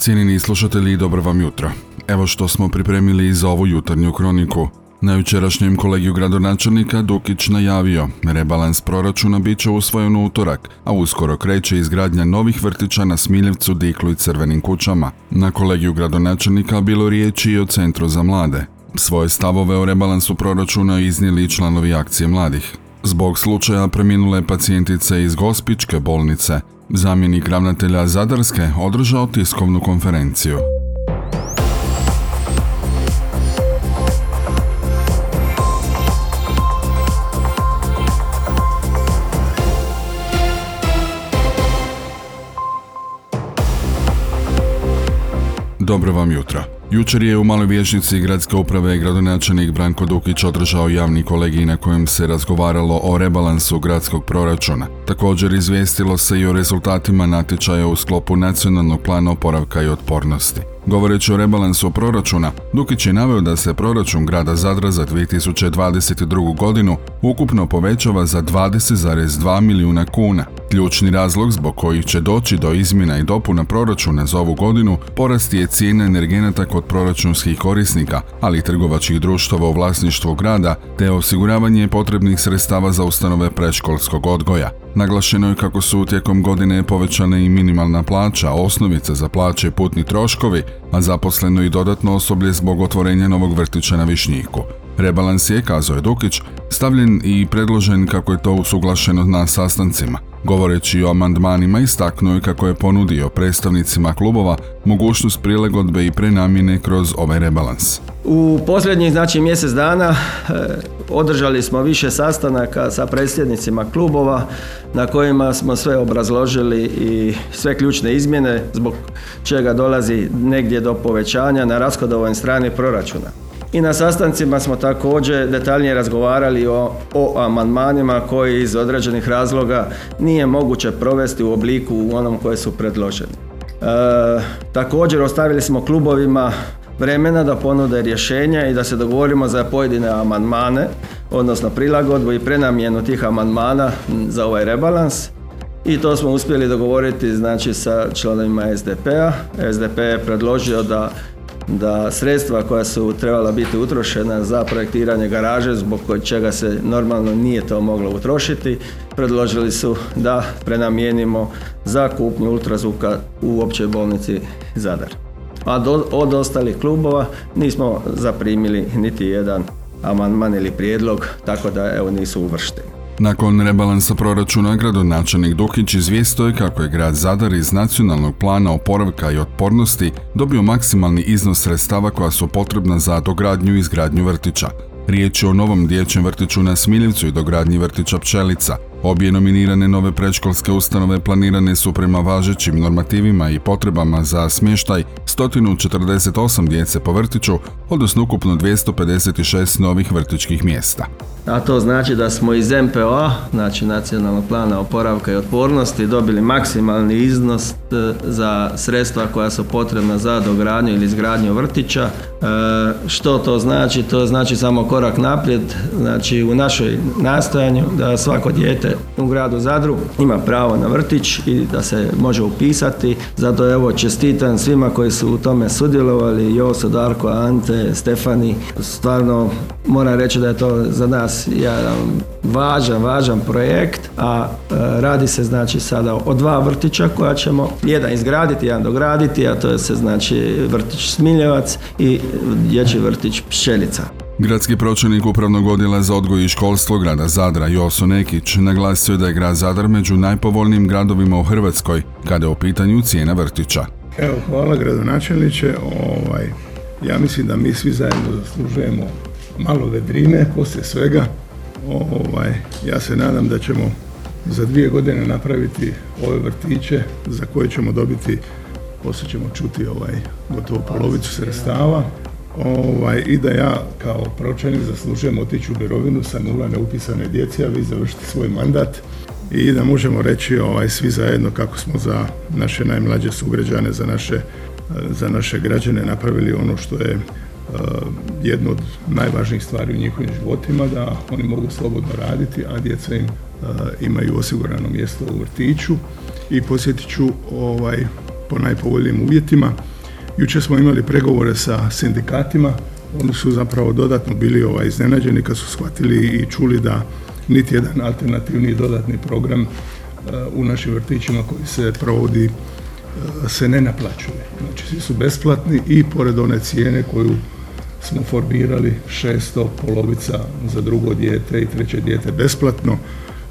Cijenini slušatelji, dobro vam jutro. Evo što smo pripremili za ovu jutarnju kroniku. Na jučerašnjem kolegiju gradonačelnika Dukić najavio, rebalans proračuna bit će usvojen u utorak, a uskoro kreće izgradnja novih vrtića na Smiljevcu, Diklu i Crvenim kućama. Na kolegiju gradonačelnika bilo riječi i o Centru za mlade. Svoje stavove o rebalansu proračuna iznijeli članovi akcije mladih. Zbog slučaja preminule pacijentice iz Gospičke bolnice, zamjenik ravnatelja Zadarske održao tiskovnu konferenciju. Dobro vam jutro. Jučer je u Maloj vječnici gradske uprave gradonačelnik Branko Dukić održao javni kolegij na kojem se razgovaralo o rebalansu gradskog proračuna. Također izvijestilo se i o rezultatima natječaja u sklopu nacionalnog plana oporavka i otpornosti. Govoreći o rebalansu proračuna, Dukić je naveo da se proračun grada Zadra za 2022. godinu ukupno povećava za 20,2 milijuna kuna. Ključni razlog zbog kojih će doći do izmjena i dopuna proračuna za ovu godinu porast je cijena energenata kod proračunskih korisnika, ali i trgovačkih društava u vlasništvu grada, te osiguravanje potrebnih sredstava za ustanove predškolskog odgoja. Naglašeno je kako su tijekom godine povećane i minimalna plaća, osnovice za plaće i putni troškovi, a zaposleno i dodatno osoblje zbog otvorenja novog vrtića na Višnjiku. Rebalans je, kazao je Dukić, stavljen i predložen kako je to usuglašeno na sastancima. Govoreći o amandmanima istaknuo je kako je ponudio predstavnicima klubova mogućnost prilagodbe i prenamjene kroz ovaj rebalans. U posljednjih znači mjesec dana e, održali smo više sastanaka sa predsjednicima klubova na kojima smo sve obrazložili i sve ključne izmjene zbog čega dolazi negdje do povećanja na rashodovoj strani proračuna. I na sastancima smo također detaljnije razgovarali o, o amandmanima koji iz određenih razloga nije moguće provesti u obliku u onom koje su predloženi. E, također ostavili smo klubovima vremena da ponude rješenja i da se dogovorimo za pojedine amandmane, odnosno prilagodbu i prenamjenu tih amandmana za ovaj rebalans. I to smo uspjeli dogovoriti znači sa članovima SDP-a. SDP je predložio da da sredstva koja su trebala biti utrošena za projektiranje garaže zbog čega se normalno nije to moglo utrošiti, predložili su da prenamijenimo za kupnju ultrazvuka u općoj bolnici Zadar. A od ostalih klubova nismo zaprimili niti jedan amandman ili prijedlog, tako da evo nisu uvršteni. Nakon rebalansa proračuna, gradonačelnik Dukić izvijestio je kako je grad Zadar iz nacionalnog plana oporavka i otpornosti dobio maksimalni iznos sredstava koja su potrebna za dogradnju i izgradnju vrtića. Riječ je o novom dječjem vrtiću na Smiljevcu i dogradnji vrtića Pčelica. Obje nominirane nove predškolske ustanove planirane su prema važećim normativima i potrebama za smještaj 148 djece po vrtiću, odnosno ukupno 256 novih vrtičkih mjesta. A to znači da smo iz MPO, znači Nacionalnog plana oporavka i otpornosti, dobili maksimalni iznos e, za sredstva koja su potrebna za dogradnju ili izgradnju vrtića. E, što to znači? To znači samo korak naprijed, znači u našoj nastojanju da svako dijete u gradu Zadru ima pravo na vrtić i da se može upisati. Zato evo čestitam svima koji su u tome sudjelovali, Joso, Darko, Ante, Stefani. Stvarno moram reći da je to za nas jedan važan, važan projekt, a e, radi se znači sada o dva vrtića koja ćemo jedan izgraditi, jedan dograditi, a to je se znači vrtić Smiljevac i dječji vrtić Pšelica. Gradski pročelnik upravnog odjela za odgoj i školstvo grada Zadra Joso Nekić naglasio da je grad Zadar među najpovoljnijim gradovima u Hrvatskoj kada je u pitanju cijena vrtića. Evo, hvala gradonačelniče. Ovaj, ja mislim da mi svi zajedno zaslužujemo malo vedrine poslije svega. Ovaj, ja se nadam da ćemo za dvije godine napraviti ove vrtiće za koje ćemo dobiti, poslije ćemo čuti ovaj, gotovo polovicu sredstava ovaj, i da ja kao pročelnik zaslužujem otići u mirovinu sa nula neupisane djece, a vi završite svoj mandat i da možemo reći ovaj, svi zajedno kako smo za naše najmlađe sugrađane, za naše, za naše građane napravili ono što je uh, jedno od najvažnijih stvari u njihovim životima, da oni mogu slobodno raditi, a djeca im uh, imaju osigurano mjesto u vrtiću. I posjetit ću ovaj, po najpovoljnijim uvjetima. Jučer smo imali pregovore sa sindikatima, oni su zapravo dodatno bili ovaj, iznenađeni kad su shvatili i čuli da niti jedan alternativni dodatni program u našim vrtićima koji se provodi se ne naplaćuje. Znači svi su besplatni i pored one cijene koju smo formirali 600 polovica za drugo dijete i treće dijete besplatno.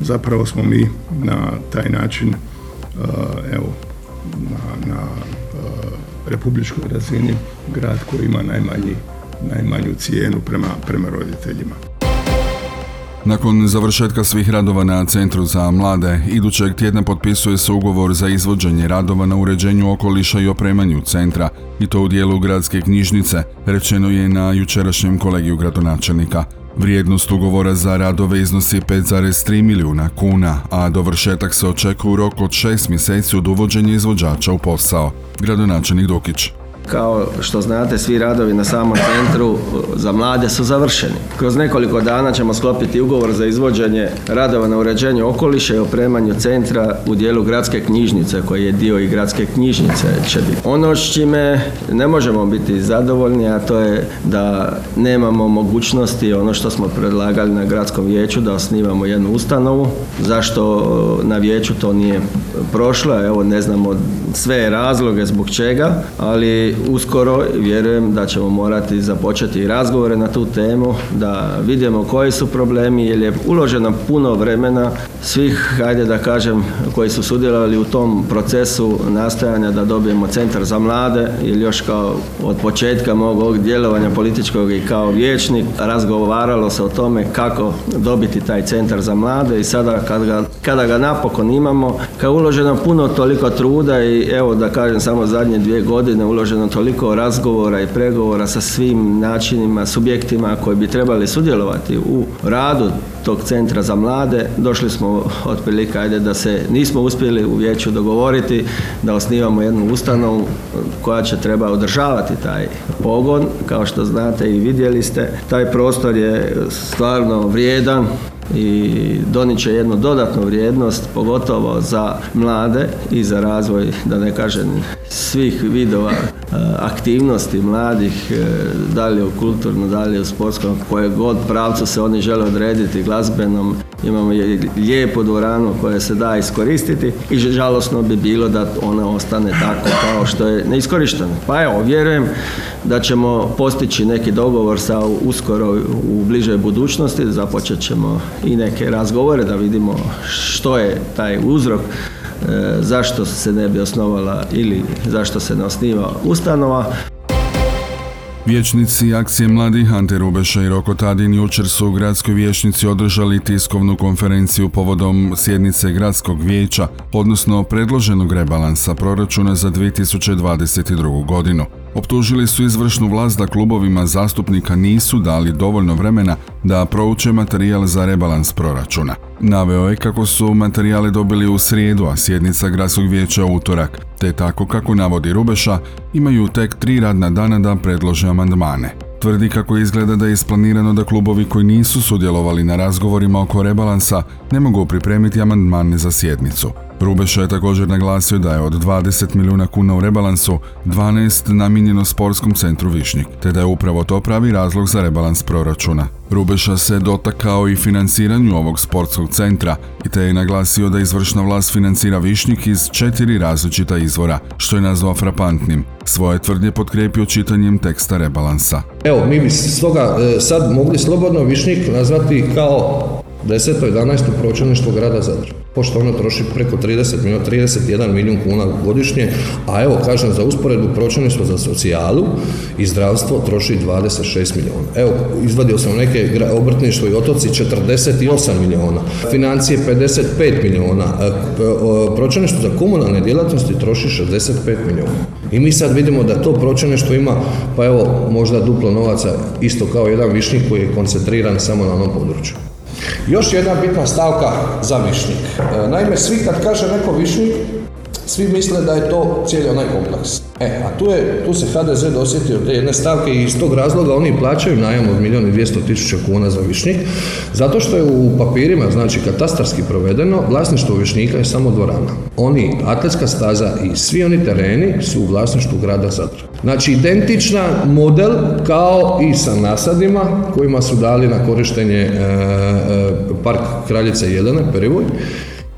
Zapravo smo mi na taj način evo na, na republičkoj razini grad koji ima najmanji, najmanju cijenu prema, prema roditeljima. Nakon završetka svih radova na Centru za mlade, idućeg tjedna potpisuje se ugovor za izvođenje radova na uređenju okoliša i opremanju centra, i to u dijelu gradske knjižnice, rečeno je na jučerašnjem kolegiju gradonačelnika. Vrijednost ugovora za radove iznosi 5,3 milijuna kuna, a dovršetak se očekuje u roku od šest mjeseci od uvođenja izvođača u posao. Gradonačelnik Dukić. Kao što znate, svi radovi na samom centru za mlade su završeni. Kroz nekoliko dana ćemo sklopiti ugovor za izvođenje radova na uređenju okoliša i opremanju centra u dijelu gradske knjižnice, koji je dio i gradske knjižnice će biti. Ono s čime ne možemo biti zadovoljni, a to je da nemamo mogućnosti, ono što smo predlagali na gradskom vijeću, da osnivamo jednu ustanovu. Zašto na vijeću to nije prošlo? Evo, ne znamo sve razloge zbog čega, ali uskoro vjerujem da ćemo morati započeti razgovore na tu temu, da vidimo koji su problemi, jer je uloženo puno vremena svih, hajde da kažem, koji su sudjelovali u tom procesu nastojanja da dobijemo centar za mlade, jer još kao od početka mog ovog djelovanja političkog i kao vijećnik razgovaralo se o tome kako dobiti taj centar za mlade i sada kada ga, kada ga napokon imamo, kad je uloženo puno toliko truda i evo da kažem samo zadnje dvije godine uloženo toliko razgovora i pregovora sa svim načinima, subjektima koji bi trebali sudjelovati u radu tog centra za mlade. Došli smo otprilike ajde da se nismo uspjeli u vijeću dogovoriti da osnivamo jednu ustanovu koja će treba održavati taj pogon. Kao što znate i vidjeli ste, taj prostor je stvarno vrijedan, i donijet će jednu dodatnu vrijednost, pogotovo za mlade i za razvoj, da ne kažem, svih vidova e, aktivnosti mladih, e, da li u kulturno, da li u sportskom, koje god pravcu se oni žele odrediti, glazbenom, imamo lijepu dvoranu koja se da iskoristiti i žalosno bi bilo da ona ostane tako kao što je neiskorištena. Pa evo, vjerujem da ćemo postići neki dogovor sa uskoro u bližoj budućnosti, započet ćemo i neke razgovore da vidimo što je taj uzrok e, zašto se ne bi osnovala ili zašto se ne osniva ustanova. Vječnici akcije mladih Ante Rubeša i Roko Tadin jučer su u gradskoj vijećnici održali tiskovnu konferenciju povodom sjednice gradskog vijeća, odnosno predloženog rebalansa proračuna za 2022. godinu. Optužili su izvršnu vlast da klubovima zastupnika nisu dali dovoljno vremena da prouče materijal za rebalans proračuna. Naveo je kako su materijale dobili u srijedu, a sjednica gradskog vijeća utorak, te tako kako navodi Rubeša, imaju tek tri radna dana da predlože amandmane. Tvrdi kako izgleda da je isplanirano da klubovi koji nisu sudjelovali na razgovorima oko rebalansa ne mogu pripremiti amandmane za sjednicu. Rubeša je također naglasio da je od 20 milijuna kuna u rebalansu 12 namijenjeno sportskom centru Višnjik, te da je upravo to pravi razlog za rebalans proračuna. Rubeša se dotakao i financiranju ovog sportskog centra i te je naglasio da izvršna vlast financira Višnjik iz četiri različita izvora, što je nazvao frapantnim. Svoje tvrdnje potkrijepio čitanjem teksta rebalansa. Evo, mi bi stoga e, sad mogli slobodno Višnjik nazvati kao 10. 11. pročelništvo grada Zadra pošto ono troši preko 30 milijuna, 31 milijun kuna godišnje, a evo kažem za usporedbu pročelništvo za socijalu i zdravstvo troši 26 milijuna. Evo, izvadio sam neke obrtništvo i otoci 48 milijuna, financije 55 milijuna, e, pročelništvo za komunalne djelatnosti troši 65 milijuna. I mi sad vidimo da to pročelništvo ima, pa evo, možda duplo novaca, isto kao jedan višnik koji je koncentriran samo na onom području. Još jedna bitna stavka za višnjik. E, naime, svi kad kaže neko višnjik, Svi misle da je to cijeli onaj kompleks. E, a tu, je, tu se HDZ dosjetio te jedne stavke i iz tog razloga oni plaćaju najam od milijun i dvijesto tisuća kuna za višnjik, zato što je u papirima, znači katastarski provedeno, vlasništvo višnjika je samo dvorana. Oni, atletska staza i svi oni tereni su u vlasništvu grada Zadra. Znači, identična model kao i sa nasadima kojima su dali na korištenje e, e, park Kraljice Jelene, Perivoj,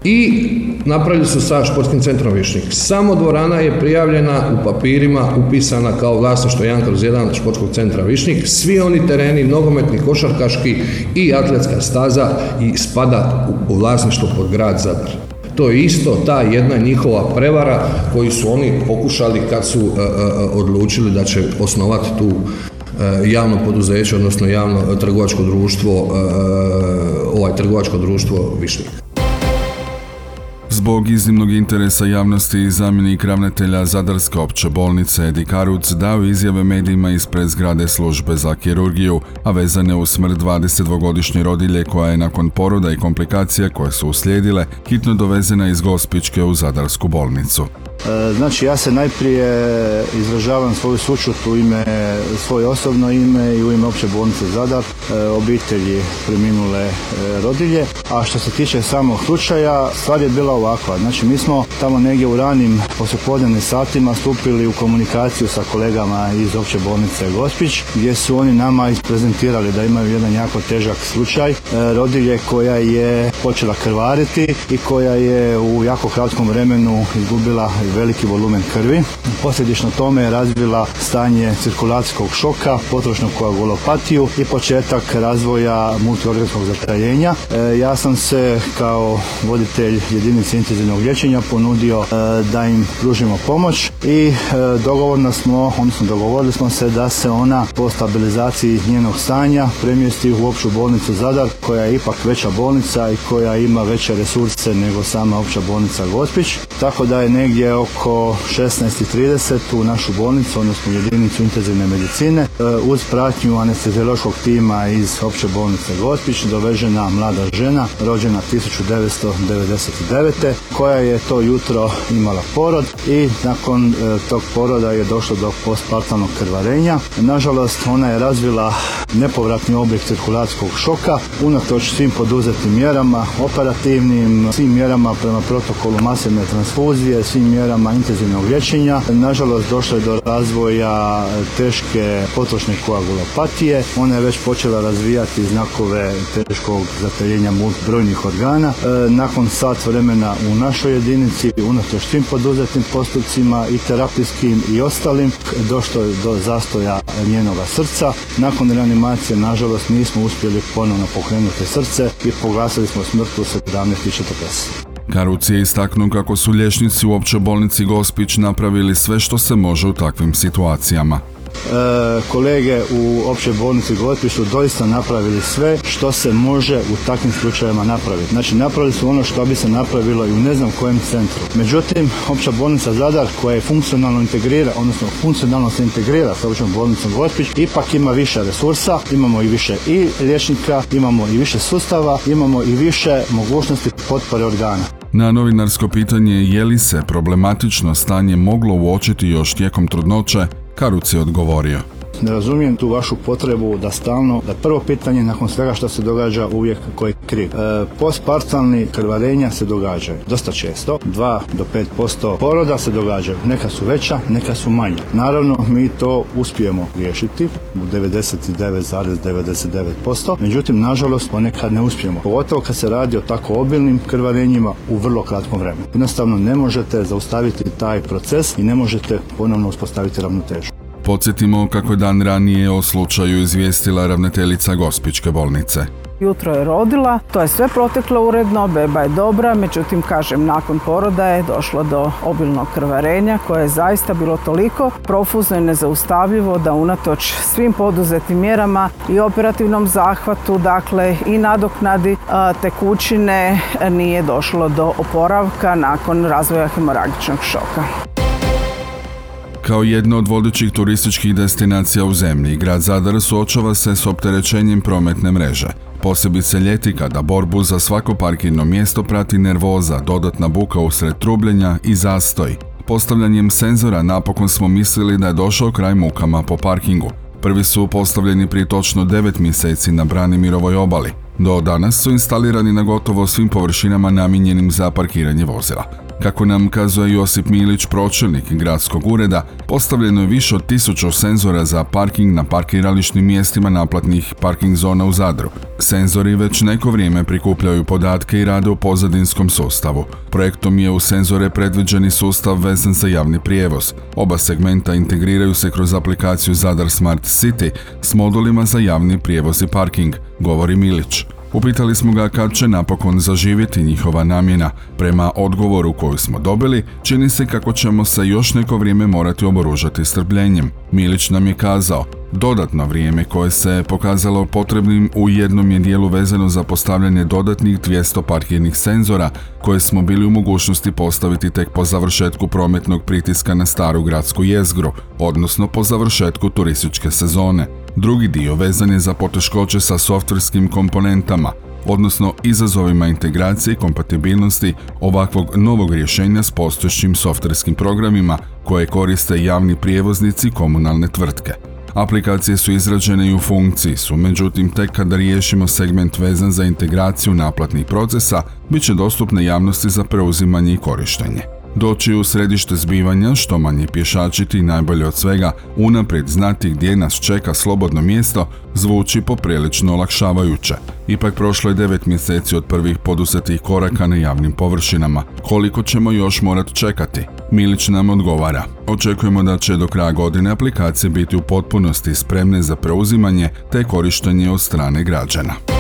i napravili su sa športskim centrom Višnjik. Samo dvorana je prijavljena u papirima, upisana kao vlasništvo 1 kroz 1 športskog centra Višnjik. Svi oni tereni, nogometni, košarkaški i atletska staza i spada u vlasništvo pod grad Zadar. To je isto ta jedna njihova prevara koju su oni pokušali kad su e, e, odlučili da će osnovati tu e, javno poduzeće, odnosno javno trgovačko društvo, ovaj trgovačko društvo Višnjik. Zbog iznimnog interesa javnosti zamjenik ravnatelja Zadarske opće bolnice Edi Karuc dao izjave medijima ispred zgrade službe za kirurgiju, a vezane u smrt 22-godišnje rodilje koja je nakon poroda i komplikacija koje su uslijedile hitno dovezena iz Gospičke u Zadarsku bolnicu. E, znači ja se najprije izražavam svoju sučut u ime, svoje osobno ime i u ime opće bolnice Zadar, e, obitelji preminule e, rodilje. A što se tiče samog slučaja, stvar je bila ovakva. Znači mi smo tamo negdje u ranim poslijepodnevnim satima stupili u komunikaciju sa kolegama iz opće bolnice Gospić, gdje su oni nama isprezentirali da imaju jedan jako težak slučaj rodilje koja je počela krvariti i koja je u jako kratkom vremenu izgubila veliki volumen krvi. Posljedično tome je razvila stanje cirkulacijskog šoka, potrošnu koagulopatiju i početak razvoja multiorganskog zatrajenja. E, ja sam se kao voditelj jedinice intenzivnog liječenja ponudio e, da im pružimo pomoć i e, dogovorno smo, odnosno dogovorili smo se da se ona po stabilizaciji njenog stanja premjesti u opću bolnicu Zadar koja je ipak veća bolnica i koja ima veće resurse nego sama opća bolnica Gospić. Tako da je negdje oko 16.30 u našu bolnicu, odnosno jedinicu intenzivne medicine, e, uz pratnju anesteziološkog tima iz opće bolnice Gospić, dovežena mlada žena, rođena 1999. koja je to jutro imala porod i nakon e, tog poroda je došlo do postpartalnog krvarenja. Nažalost, ona je razvila nepovratni oblik cirkulacijskog šoka, unatoč svim poduzetim mjerama, operativnim, svim mjerama prema protokolu masivne transfuzije, svim mjerama mjerama intenzivnog liječenja. Nažalost, došlo je do razvoja teške potrošne koagulopatije. Ona je već počela razvijati znakove teškog zataljenja brojnih organa. E, nakon sat vremena u našoj jedinici, unatoč svim poduzetim postupcima i terapijskim i ostalim, došlo je do zastoja njenoga srca. Nakon reanimacije, nažalost, nismo uspjeli ponovno pokrenuti srce i poglasili smo smrt u 17.40. Karuc je istaknuo kako su liječnici u općoj bolnici Gospić napravili sve što se može u takvim situacijama. E, kolege u općoj bolnici Gospić su doista napravili sve što se može u takvim slučajevima napraviti. Znači napravili su ono što bi se napravilo i u ne znam kojem centru. Međutim, opća bolnica Zadar koja je funkcionalno integrira, odnosno funkcionalno se integrira sa općom bolnicom Gospić, ipak ima više resursa, imamo i više i liječnika, imamo i više sustava, imamo i više mogućnosti potpore organa. Na novinarsko pitanje je li se problematično stanje moglo uočiti još tijekom trudnoće, Karuc je odgovorio. Ne razumijem tu vašu potrebu da stalno, da prvo pitanje nakon svega što se događa uvijek koji je kriv. E, postpartalni krvarenja se događaju dosta često, 2 do 5% poroda se događaju. Neka su veća, neka su manja. Naravno, mi to uspijemo riješiti u 99,99%, međutim, nažalost, ponekad ne uspijemo. Pogotovo kad se radi o tako obilnim krvarenjima u vrlo kratkom vremenu. Jednostavno ne možete zaustaviti taj proces i ne možete ponovno uspostaviti ravnotežu. Podsjetimo kako je dan ranije o slučaju izvijestila ravnateljica Gospičke bolnice. Jutro je rodila, to je sve proteklo uredno, beba je dobra, međutim kažem nakon poroda je došlo do obilnog krvarenja koje je zaista bilo toliko profuzno i nezaustavljivo da unatoč svim poduzetim mjerama i operativnom zahvatu, dakle i nadoknadi tekućine nije došlo do oporavka nakon razvoja hemoragičnog šoka. Kao jedna od vodećih turističkih destinacija u zemlji, grad Zadar suočava se s opterećenjem prometne mreže. Posebice ljeti kada borbu za svako parkirno mjesto prati nervoza, dodatna buka usred trubljenja i zastoj. Postavljanjem senzora napokon smo mislili da je došao kraj mukama po parkingu. Prvi su postavljeni prije točno 9 mjeseci na Branimirovoj obali. Do danas su instalirani na gotovo svim površinama namijenjenim za parkiranje vozila. Kako nam kazuje Josip Milić, pročelnik gradskog ureda, postavljeno je više od tisuću senzora za parking na parkirališnim mjestima naplatnih parking zona u Zadru. Senzori već neko vrijeme prikupljaju podatke i rade u pozadinskom sustavu. Projektom je u senzore predviđeni sustav vezan za javni prijevoz. Oba segmenta integriraju se kroz aplikaciju Zadar Smart City s modulima za javni prijevoz i parking, govori Milić. Upitali smo ga kad će napokon zaživjeti njihova namjena. Prema odgovoru koju smo dobili, čini se kako ćemo se još neko vrijeme morati oboružati strpljenjem. Milić nam je kazao, dodatno vrijeme koje se pokazalo potrebnim u jednom je dijelu vezano za postavljanje dodatnih 200 parkirnih senzora koje smo bili u mogućnosti postaviti tek po završetku prometnog pritiska na staru gradsku jezgru, odnosno po završetku turističke sezone. Drugi dio vezan je za poteškoće sa softverskim komponentama, odnosno izazovima integracije i kompatibilnosti ovakvog novog rješenja s postojećim softverskim programima koje koriste javni prijevoznici komunalne tvrtke. Aplikacije su izrađene i u funkciji su, međutim tek kada riješimo segment vezan za integraciju naplatnih procesa, bit će dostupne javnosti za preuzimanje i korištenje. Doći u središte zbivanja, što manje pješačiti i najbolje od svega, unaprijed znati gdje nas čeka slobodno mjesto, zvuči poprilično olakšavajuće. Ipak prošlo je devet mjeseci od prvih poduzetih koraka na javnim površinama. Koliko ćemo još morat čekati? Milić nam odgovara. Očekujemo da će do kraja godine aplikacije biti u potpunosti spremne za preuzimanje te korištenje od strane građana.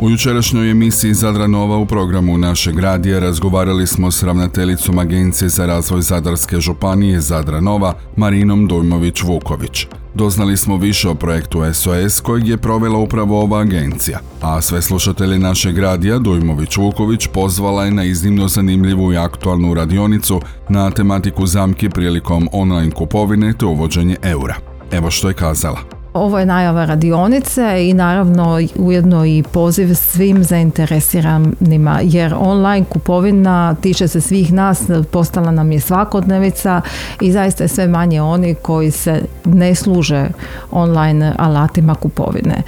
U jučerašnjoj emisiji Zadra Nova u programu našeg radija razgovarali smo s ravnateljicom Agencije za razvoj Zadarske županije Zadra Nova Marinom Dujmović-Vuković. Doznali smo više o projektu SOS kojeg je provela upravo ova agencija, a sve slušatelje našeg radija Dujmović-Vuković pozvala je na iznimno zanimljivu i aktualnu radionicu na tematiku zamki prilikom online kupovine te uvođenje eura. Evo što je kazala. Ovo je najava radionice i naravno ujedno i poziv svim zainteresiranima jer online kupovina tiče se svih nas, postala nam je svakodnevica i zaista je sve manje oni koji se ne služe online alatima kupovine.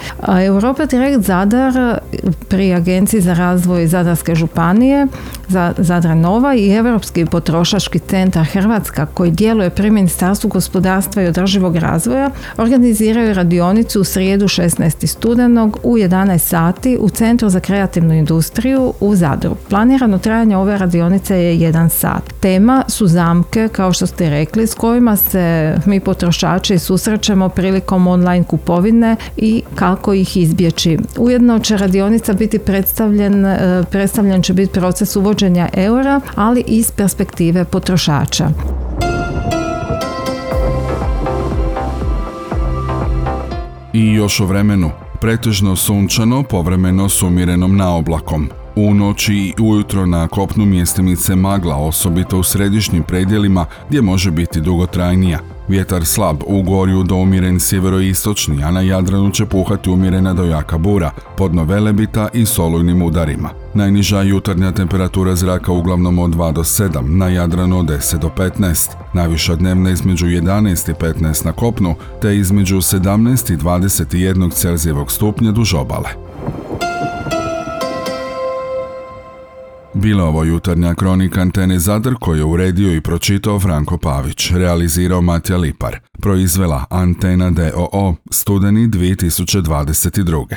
Europa Direct Zadar pri Agenciji za razvoj Zadarske županije za Zadra Nova i Europski potrošački centar Hrvatska koji djeluje pri Ministarstvu gospodarstva i održivog razvoja organiziraju radionicu u srijedu 16. studenog u 11 sati u Centru za kreativnu industriju u Zadru. Planirano trajanje ove radionice je jedan sat. Tema su zamke, kao što ste rekli, s kojima se mi potrošači susrećemo prilikom online kupovine i kako ih izbjeći. Ujedno će radionica biti predstavljen, e, predstavljen će biti proces uvođenja eura, ali iz perspektive potrošača. I još o vremenu. Pretežno sunčano, povremeno s umjerenom naoblakom. U noći i ujutro na kopnu mjestimice magla, osobito u središnjim predjelima gdje može biti dugotrajnija. Vjetar slab u gorju do umjeren sjeveroistočni, a na Jadranu će puhati umjerena do jaka bura, pod novelebita i solujnim udarima. Najniža jutarnja temperatura zraka uglavnom od 2 do 7, na Jadranu od 10 do 15. Najviša dnevna između 11 i 15 na kopnu, te između 17 i 21 Celzijevog stupnja duž obale. Bila ovo jutarnja kronika Antene Zadar koju je uredio i pročitao Franko Pavić, realizirao Matja Lipar, proizvela Antena DOO, studeni 2022.